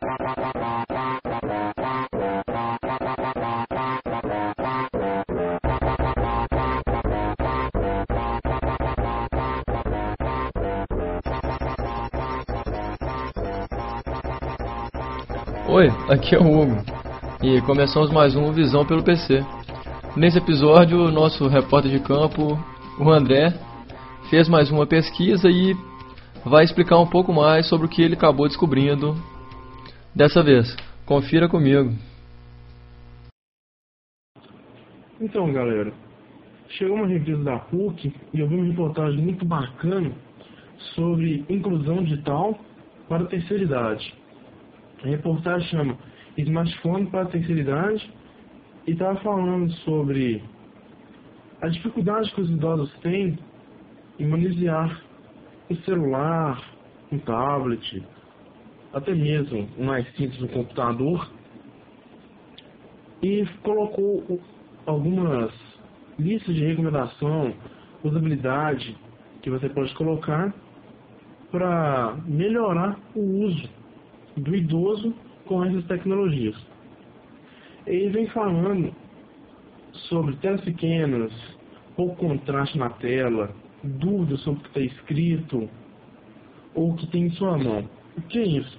Oi, aqui é o Hugo e começamos mais um Visão pelo PC. Nesse episódio, o nosso repórter de campo, o André, fez mais uma pesquisa e vai explicar um pouco mais sobre o que ele acabou descobrindo dessa vez. Confira comigo. Então, galera, chegou uma revista da PUC e eu vi uma reportagem muito bacana sobre inclusão digital para a terceira idade. A reportagem chama Smartphone para a terceira idade e estava falando sobre a dificuldade que os idosos têm em manusear um celular, um tablet, até mesmo mais simples, um computador, e colocou algumas listas de recomendação, usabilidade que você pode colocar para melhorar o uso do idoso com essas tecnologias. Ele vem falando sobre telas pequenas, pouco contraste na tela, dúvidas sobre o que está escrito ou o que tem em sua mão. O que é isso?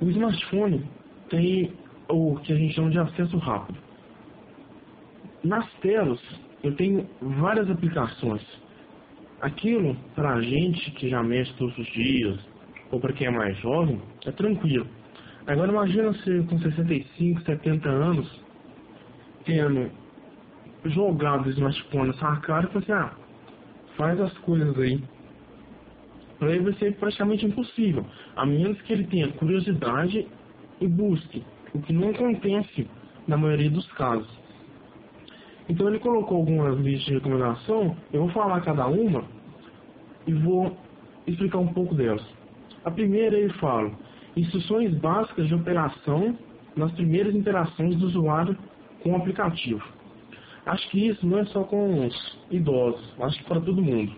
O smartphone tem o que a gente chama de acesso rápido. Nas telas, eu tenho várias aplicações. Aquilo, para a gente que já mexe todos os dias, ou para quem é mais jovem, é tranquilo. Agora imagina você com 65, 70 anos, tendo jogado o smartphone na sua cara e falando assim, ah, faz as coisas aí. Para ele vai ser praticamente impossível, a menos que ele tenha curiosidade e busque, o que não acontece na maioria dos casos. Então ele colocou algumas listas de recomendação, eu vou falar cada uma e vou explicar um pouco delas. A primeira ele fala instruções básicas de operação nas primeiras interações do usuário com o aplicativo. Acho que isso não é só com os idosos, acho que para todo mundo.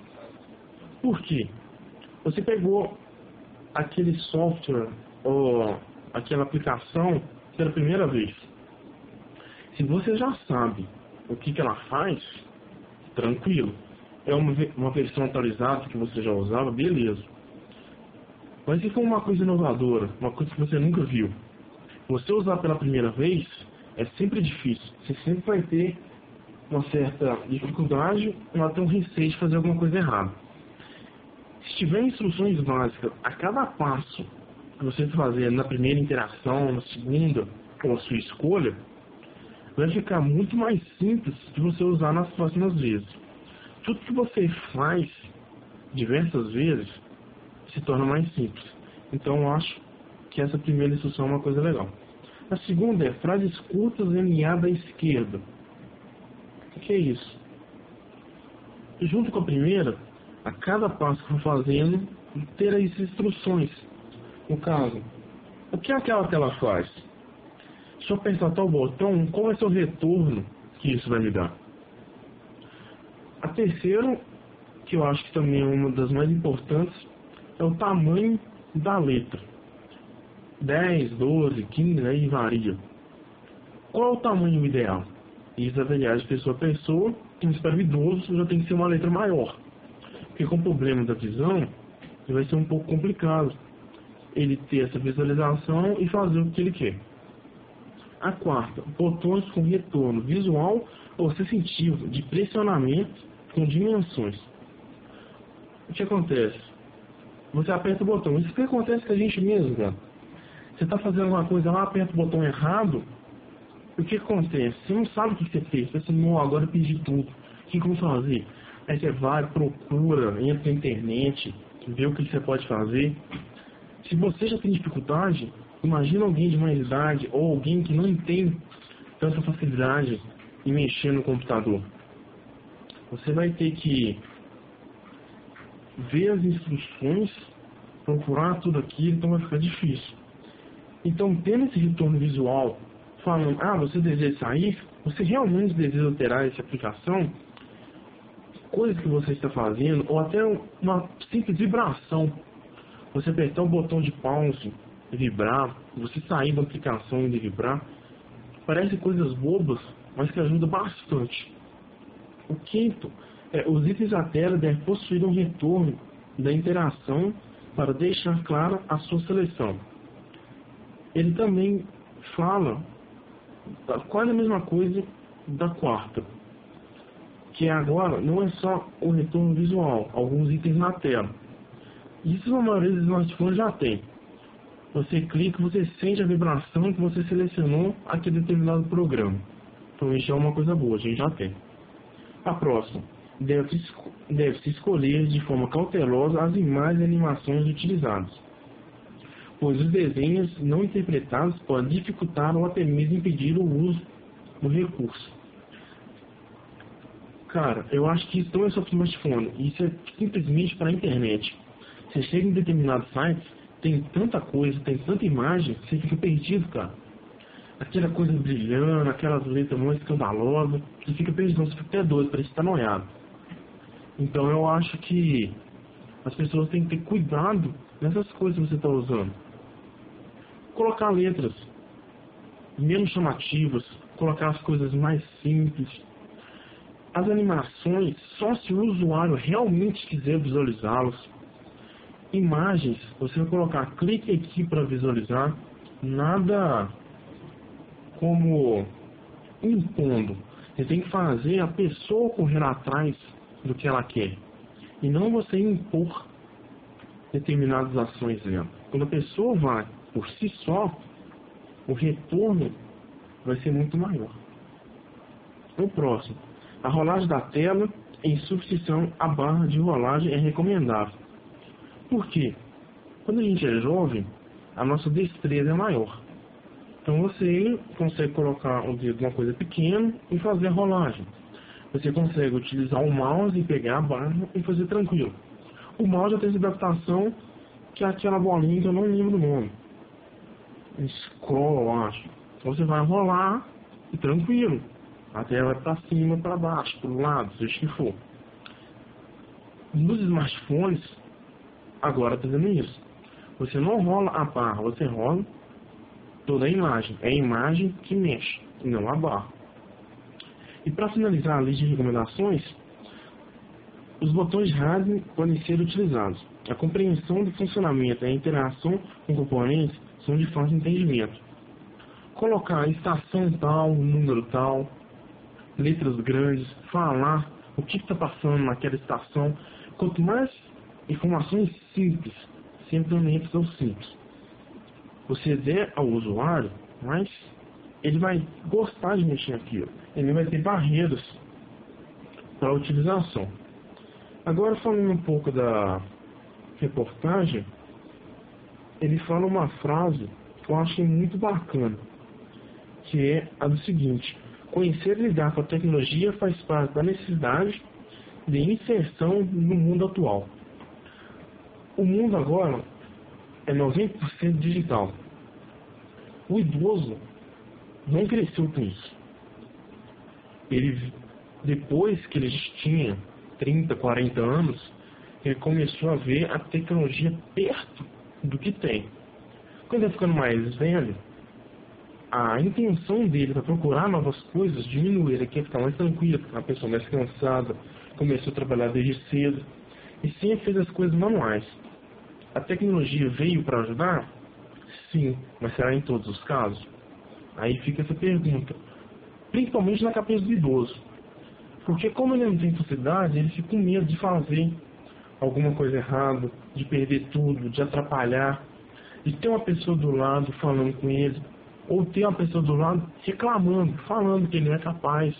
Por quê? Você pegou aquele software ou aquela aplicação pela primeira vez. Se você já sabe o que, que ela faz, tranquilo. É uma, uma versão atualizada que você já usava, beleza. Mas se for uma coisa inovadora, uma coisa que você nunca viu, você usar pela primeira vez é sempre difícil. Você sempre vai ter uma certa dificuldade ou até um receio de fazer alguma coisa errada. Se tiver instruções básicas a cada passo que você fazer na primeira interação, na segunda ou a sua escolha, vai ficar muito mais simples de você usar nas próximas vezes. Tudo que você faz diversas vezes se torna mais simples. Então eu acho que essa primeira instrução é uma coisa legal. A segunda é frases curtas alinhadas à esquerda. O que é isso? Junto com a primeira, a cada passo que for fazendo, ter as instruções. No caso, o que é aquela que ela faz? Se eu apertar tal botão, qual vai ser o retorno que isso vai me dar? A terceira, que eu acho que também é uma das mais importantes, é o tamanho da letra. 10, 12, 15, aí varia. Qual é o tamanho ideal? Isso vai variar de pessoa a pessoa, para o idoso já tem que ser uma letra maior. Porque com o problema da visão, vai ser um pouco complicado ele ter essa visualização e fazer o que ele quer. A quarta, botões com retorno visual ou sensitivo de pressionamento com dimensões. O que acontece? Você aperta o botão. Isso que acontece com a gente mesmo, cara. Você está fazendo alguma coisa lá, aperta o botão errado. O que acontece? Você não sabe o que você fez. Você não, agora eu perdi tudo. O que, que eu vou fazer? Aí você vai, procura, entra na internet, vê o que você pode fazer. Se você já tem dificuldade, imagina alguém de mais idade ou alguém que não tem tanta facilidade em mexer no computador. Você vai ter que ver as instruções, procurar tudo aquilo, então vai ficar difícil. Então, tendo esse retorno visual, falando, ah, você deseja sair, você realmente deseja alterar essa aplicação, coisa que você está fazendo, ou até uma simples vibração. Você apertar o botão de pause vibrar, você sair da aplicação e vibrar, parece coisas bobas, mas que ajuda bastante. O quinto, é, os itens da tela devem possuir um retorno da interação para deixar clara a sua seleção. Ele também fala quase a mesma coisa da quarta, que agora não é só o retorno visual, alguns itens na tela. Isso a maioria dos smartphones já tem. Você clica, você sente a vibração que você selecionou aquele determinado programa. Então isso é uma coisa boa, a gente já tem. A próxima. Deve-se deve -se escolher de forma cautelosa as imagens e animações utilizadas, pois os desenhos não interpretados podem dificultar ou até mesmo impedir o uso do recurso. Cara, eu acho que isso não é só smartphone, isso é simplesmente para a internet. Você chega em determinados sites, tem tanta coisa, tem tanta imagem, você fica perdido, cara. Aquela coisa brilhando, aquelas letras muito escandalosas, você fica perdido, você fica até doido, parece que tá noiado. Então eu acho que as pessoas têm que ter cuidado nessas coisas que você está usando. Colocar letras menos chamativas, colocar as coisas mais simples. As animações, só se o usuário realmente quiser visualizá-las imagens, você vai colocar clique aqui para visualizar, nada como impondo. Você tem que fazer a pessoa correr atrás do que ela quer. E não você impor determinadas ações dela. Quando a pessoa vai por si só, o retorno vai ser muito maior. O próximo. A rolagem da tela em substituição à barra de rolagem é recomendável. Por quê? Quando a gente é jovem, a nossa destreza é maior. Então você consegue colocar o dedo numa coisa pequena e fazer a rolagem. Você consegue utilizar o mouse e pegar a barra e fazer tranquilo. O mouse já tem essa adaptação que é aquela bolinha que eu não lembro o nome. Scroll, eu acho. Então você vai rolar e tranquilo. A tela vai para cima, para baixo, para o lado, seja o que for. Nos smartphones, agora está fazendo isso. Você não rola a barra, você rola toda a imagem. É a imagem que mexe, não a barra. E para finalizar a lista de recomendações, os botões rádio podem ser utilizados. A compreensão do funcionamento e a interação com componentes são de fácil entendimento. Colocar estação tal, número tal, letras grandes, falar o que está passando naquela estação. Quanto mais informações simples, sempre são simples. Você der ao usuário, mas ele vai gostar de mexer naquilo. Ele vai ter barreiras para a utilização. Agora falando um pouco da reportagem, ele fala uma frase que eu achei muito bacana, que é a do seguinte: conhecer e lidar com a tecnologia faz parte da necessidade de inserção no mundo atual. O mundo agora é 90% digital. O idoso não cresceu com isso. Ele, depois que ele tinha 30, 40 anos, ele começou a ver a tecnologia perto do que tem. Quando ele ficando mais velho, a intenção dele para procurar novas coisas diminuiu. Ele quer ficar mais tranquilo, uma pessoa mais cansada, começou a trabalhar desde cedo e sempre fez as coisas manuais. A tecnologia veio para ajudar? Sim, mas será em todos os casos? Aí fica essa pergunta. Principalmente na cabeça do idoso. Porque como ele não tem facilidade, ele fica com medo de fazer alguma coisa errada, de perder tudo, de atrapalhar, de ter uma pessoa do lado falando com ele, ou ter uma pessoa do lado reclamando, falando que ele não é capaz,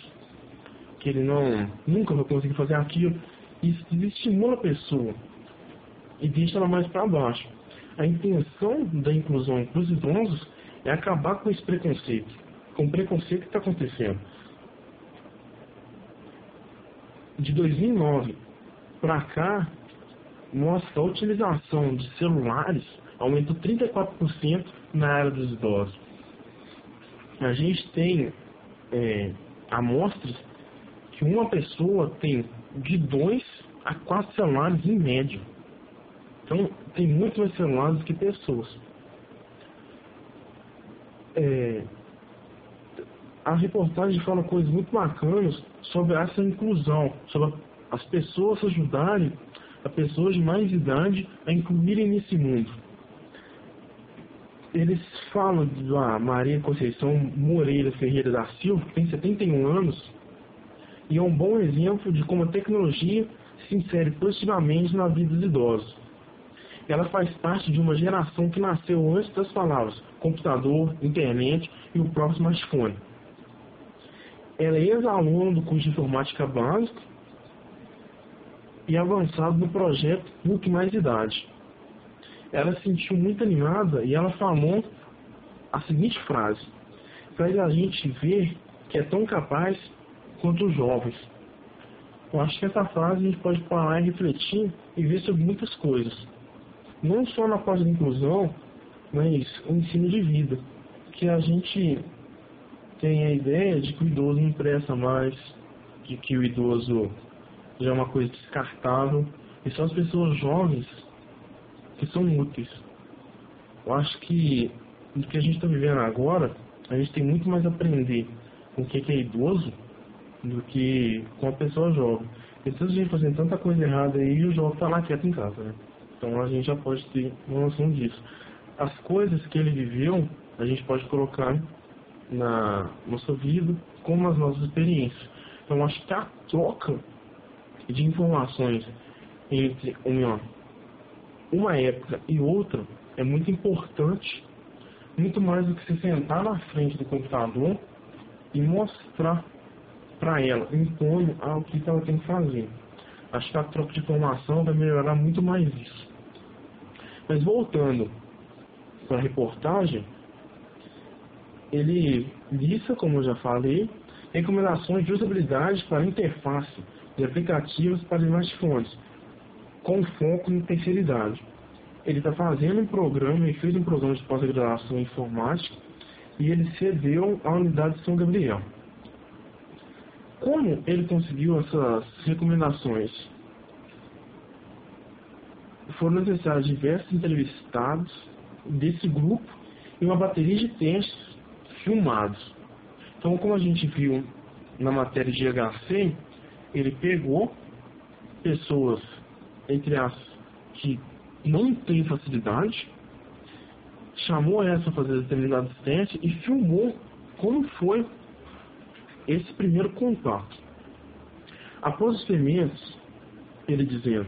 que ele não nunca vai conseguir fazer aquilo. Isso estimula a pessoa e deixa ela mais para baixo. A intenção da inclusão para os idosos é acabar com esse preconceito, com o preconceito que está acontecendo. De 2009 para cá, mostra a utilização de celulares aumentou 34% na área dos idosos. A gente tem é, amostras que uma pessoa tem de 2 a 4 celulares em média. Então, tem muito mais celulares que pessoas. é, a reportagem fala coisas muito bacanas sobre essa inclusão, sobre as pessoas ajudarem a pessoas de mais idade a incluírem nesse mundo. Eles falam da Maria Conceição Moreira Ferreira da Silva, que tem 71 anos, e é um bom exemplo de como a tecnologia se insere positivamente na vida dos idosos. Ela faz parte de uma geração que nasceu antes das palavras computador, internet e o próprio smartphone. Ela é ex-aluna do curso de informática básica e avançado no projeto PUC Mais Idade. Ela se sentiu muito animada e ela falou a seguinte frase: faz a gente ver que é tão capaz quanto os jovens. Eu acho que essa frase a gente pode parar e refletir e ver sobre muitas coisas. Não só na parte da inclusão, mas o ensino de vida. Que a gente tem a ideia de que o idoso não mais, de que o idoso já é uma coisa descartável, e são as pessoas jovens que são úteis. Eu acho que no que a gente está vivendo agora, a gente tem muito mais a aprender com o que é idoso do que com a pessoa jovem. Precisa de gente fazendo tanta coisa errada e o jovem está lá quieto em casa, né? Então a gente já pode ter uma noção disso. As coisas que ele viveu, a gente pode colocar na nossa vida como as nossas experiências. Então acho que a troca de informações entre uma, uma época e outra é muito importante, muito mais do que se sentar na frente do computador e mostrar para ela, impondo ao que ela tem que fazer. Acho que a troca de informação vai melhorar muito mais isso. Mas voltando para a reportagem, ele lista, como eu já falei, recomendações de usabilidade para interface de aplicativos para smartphones, com foco em terceira idade. Ele está fazendo um programa, ele fez um programa de pós-graduação em informática e ele cedeu à unidade de São Gabriel. Como ele conseguiu essas recomendações? Foram necessários diversos entrevistados desse grupo e uma bateria de testes filmados. Então, como a gente viu na matéria de HC, ele pegou pessoas, entre as que não têm facilidade, chamou essa a fazer determinados testes e filmou como foi esse primeiro contato. Após os experimentos, ele dizendo,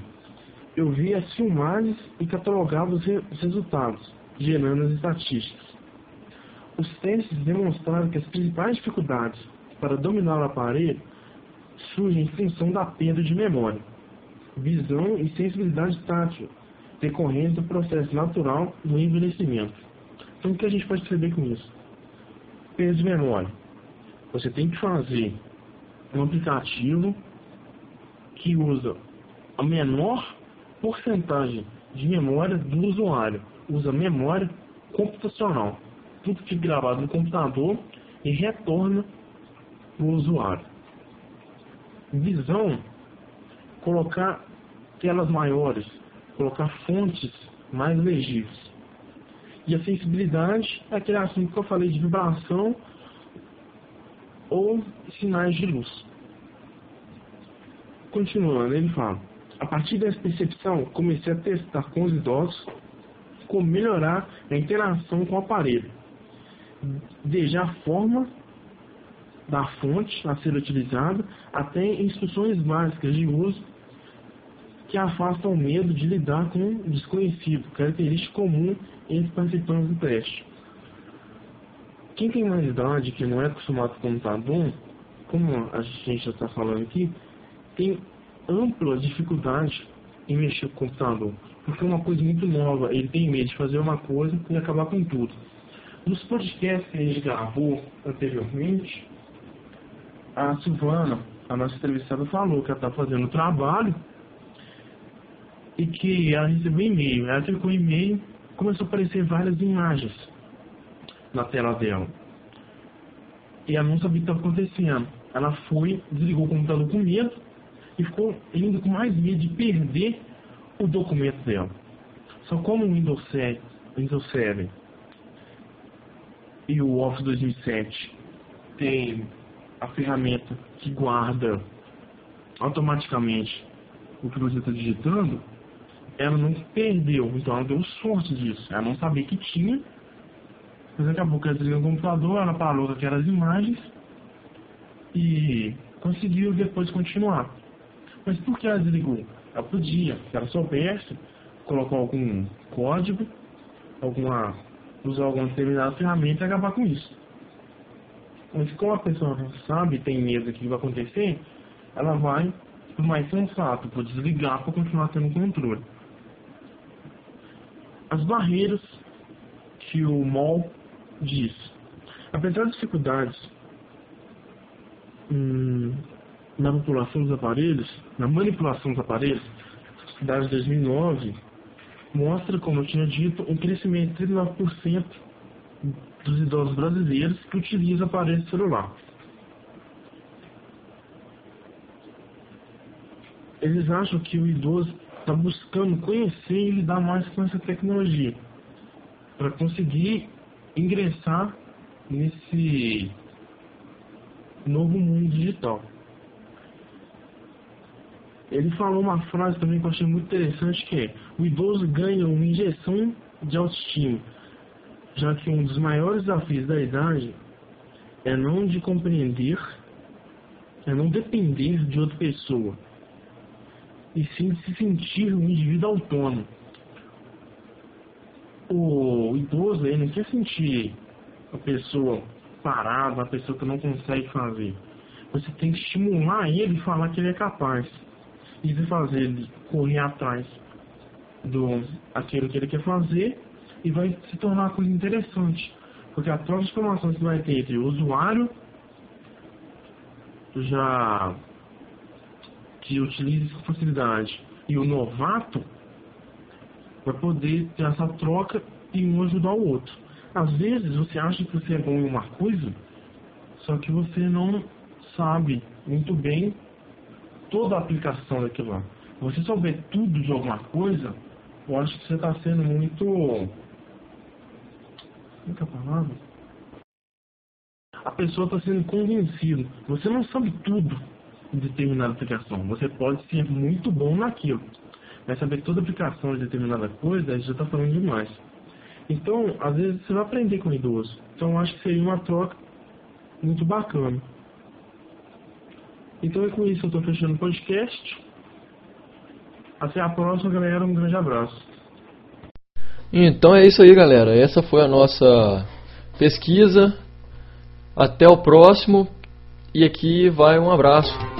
eu vi as filmagens e catalogava os, re os resultados, gerando as estatísticas. Os testes demonstraram que as principais dificuldades para dominar o aparelho surgem em função da perda de memória, visão e sensibilidade tátil, decorrente do processo natural do envelhecimento. Então, o que a gente pode perceber com isso? Perda de memória. Você tem que fazer um aplicativo que usa a menor porcentagem de memória do usuário. Usa memória computacional. Tudo que é gravado no computador e retorna para o usuário. Visão, colocar telas maiores, colocar fontes mais legíveis. E a sensibilidade é aquele assunto que eu falei de vibração ou sinais de luz. Continuando, ele fala: a partir dessa percepção, comecei a testar com os idosos como melhorar a interação com o aparelho, desde a forma da fonte a ser utilizada até instruções básicas de uso que afastam o medo de lidar com o desconhecido, característica comum entre participantes do teste. Quem tem mais idade, que não é acostumado com computador, como a gente já está falando aqui, tem ampla dificuldade em mexer com o computador, porque é uma coisa muito nova, ele tem medo de fazer uma coisa e acabar com tudo. Nos podcasts que a gente gravou anteriormente, a Silvana, a nossa entrevistada, falou que ela está fazendo o trabalho e que ela recebeu e-mail. Ela clicou e-mail começou a aparecer várias imagens na tela dela. E ela não sabia o que estava acontecendo. Ela foi, desligou o computador com medo e ficou indo com mais medo de perder o documento dela. Só como o Windows 7, Windows 7 e o Office 2007 tem a ferramenta que guarda automaticamente o que você está digitando, ela não perdeu, então ela deu sorte disso. Ela não sabia que tinha, mas acabou que ela desligou o computador, ela parou com aquelas imagens e conseguiu depois continuar. Mas por que ela desligou? Ela podia, se ela soubesse, colocar algum código, alguma, usar alguma determinada ferramenta e acabar com isso. Mas como a pessoa não sabe, tem medo do que vai acontecer, ela vai mais sensato, vou desligar para continuar tendo controle. As barreiras que o MOL diz. Apesar das dificuldades hum, na manipulação dos aparelhos, na manipulação dos aparelhos, a cidade de 2009 mostra, como eu tinha dito, um crescimento de 39% dos idosos brasileiros que utilizam aparelho celular. Eles acham que o idoso está buscando conhecer e lidar mais com essa tecnologia para conseguir ingressar nesse novo mundo digital. Ele falou uma frase também que eu achei muito interessante que é o idoso ganha uma injeção de autoestima, já que um dos maiores desafios da idade é não de compreender, é não depender de outra pessoa, e sim se sentir um indivíduo autônomo. O idoso ele não quer sentir a pessoa parada, a pessoa que não consegue fazer. Você tem que estimular ele e falar que ele é capaz e de fazer ele correr atrás do aquilo que ele quer fazer e vai se tornar uma coisa interessante. Porque a troca de informações que vai ter entre o usuário já que utiliza essa facilidade e o novato vai poder ter essa troca e um ajudar o outro. Às vezes você acha que você é bom em uma coisa, só que você não sabe muito bem toda a aplicação daquilo lá. Você souber tudo de alguma coisa, eu acho que você está sendo muito. Como é é a palavra? A pessoa está sendo convencida. Você não sabe tudo de determinada aplicação. Você pode ser muito bom naquilo. Mas saber toda aplicação de determinada coisa, já está falando demais. Então, às vezes você vai aprender com o idoso. Então, acho que seria uma troca muito bacana. Então é com isso eu estou fechando o podcast. Até a próxima, galera. Um grande abraço. Então é isso aí, galera. Essa foi a nossa pesquisa. Até o próximo. E aqui vai um abraço.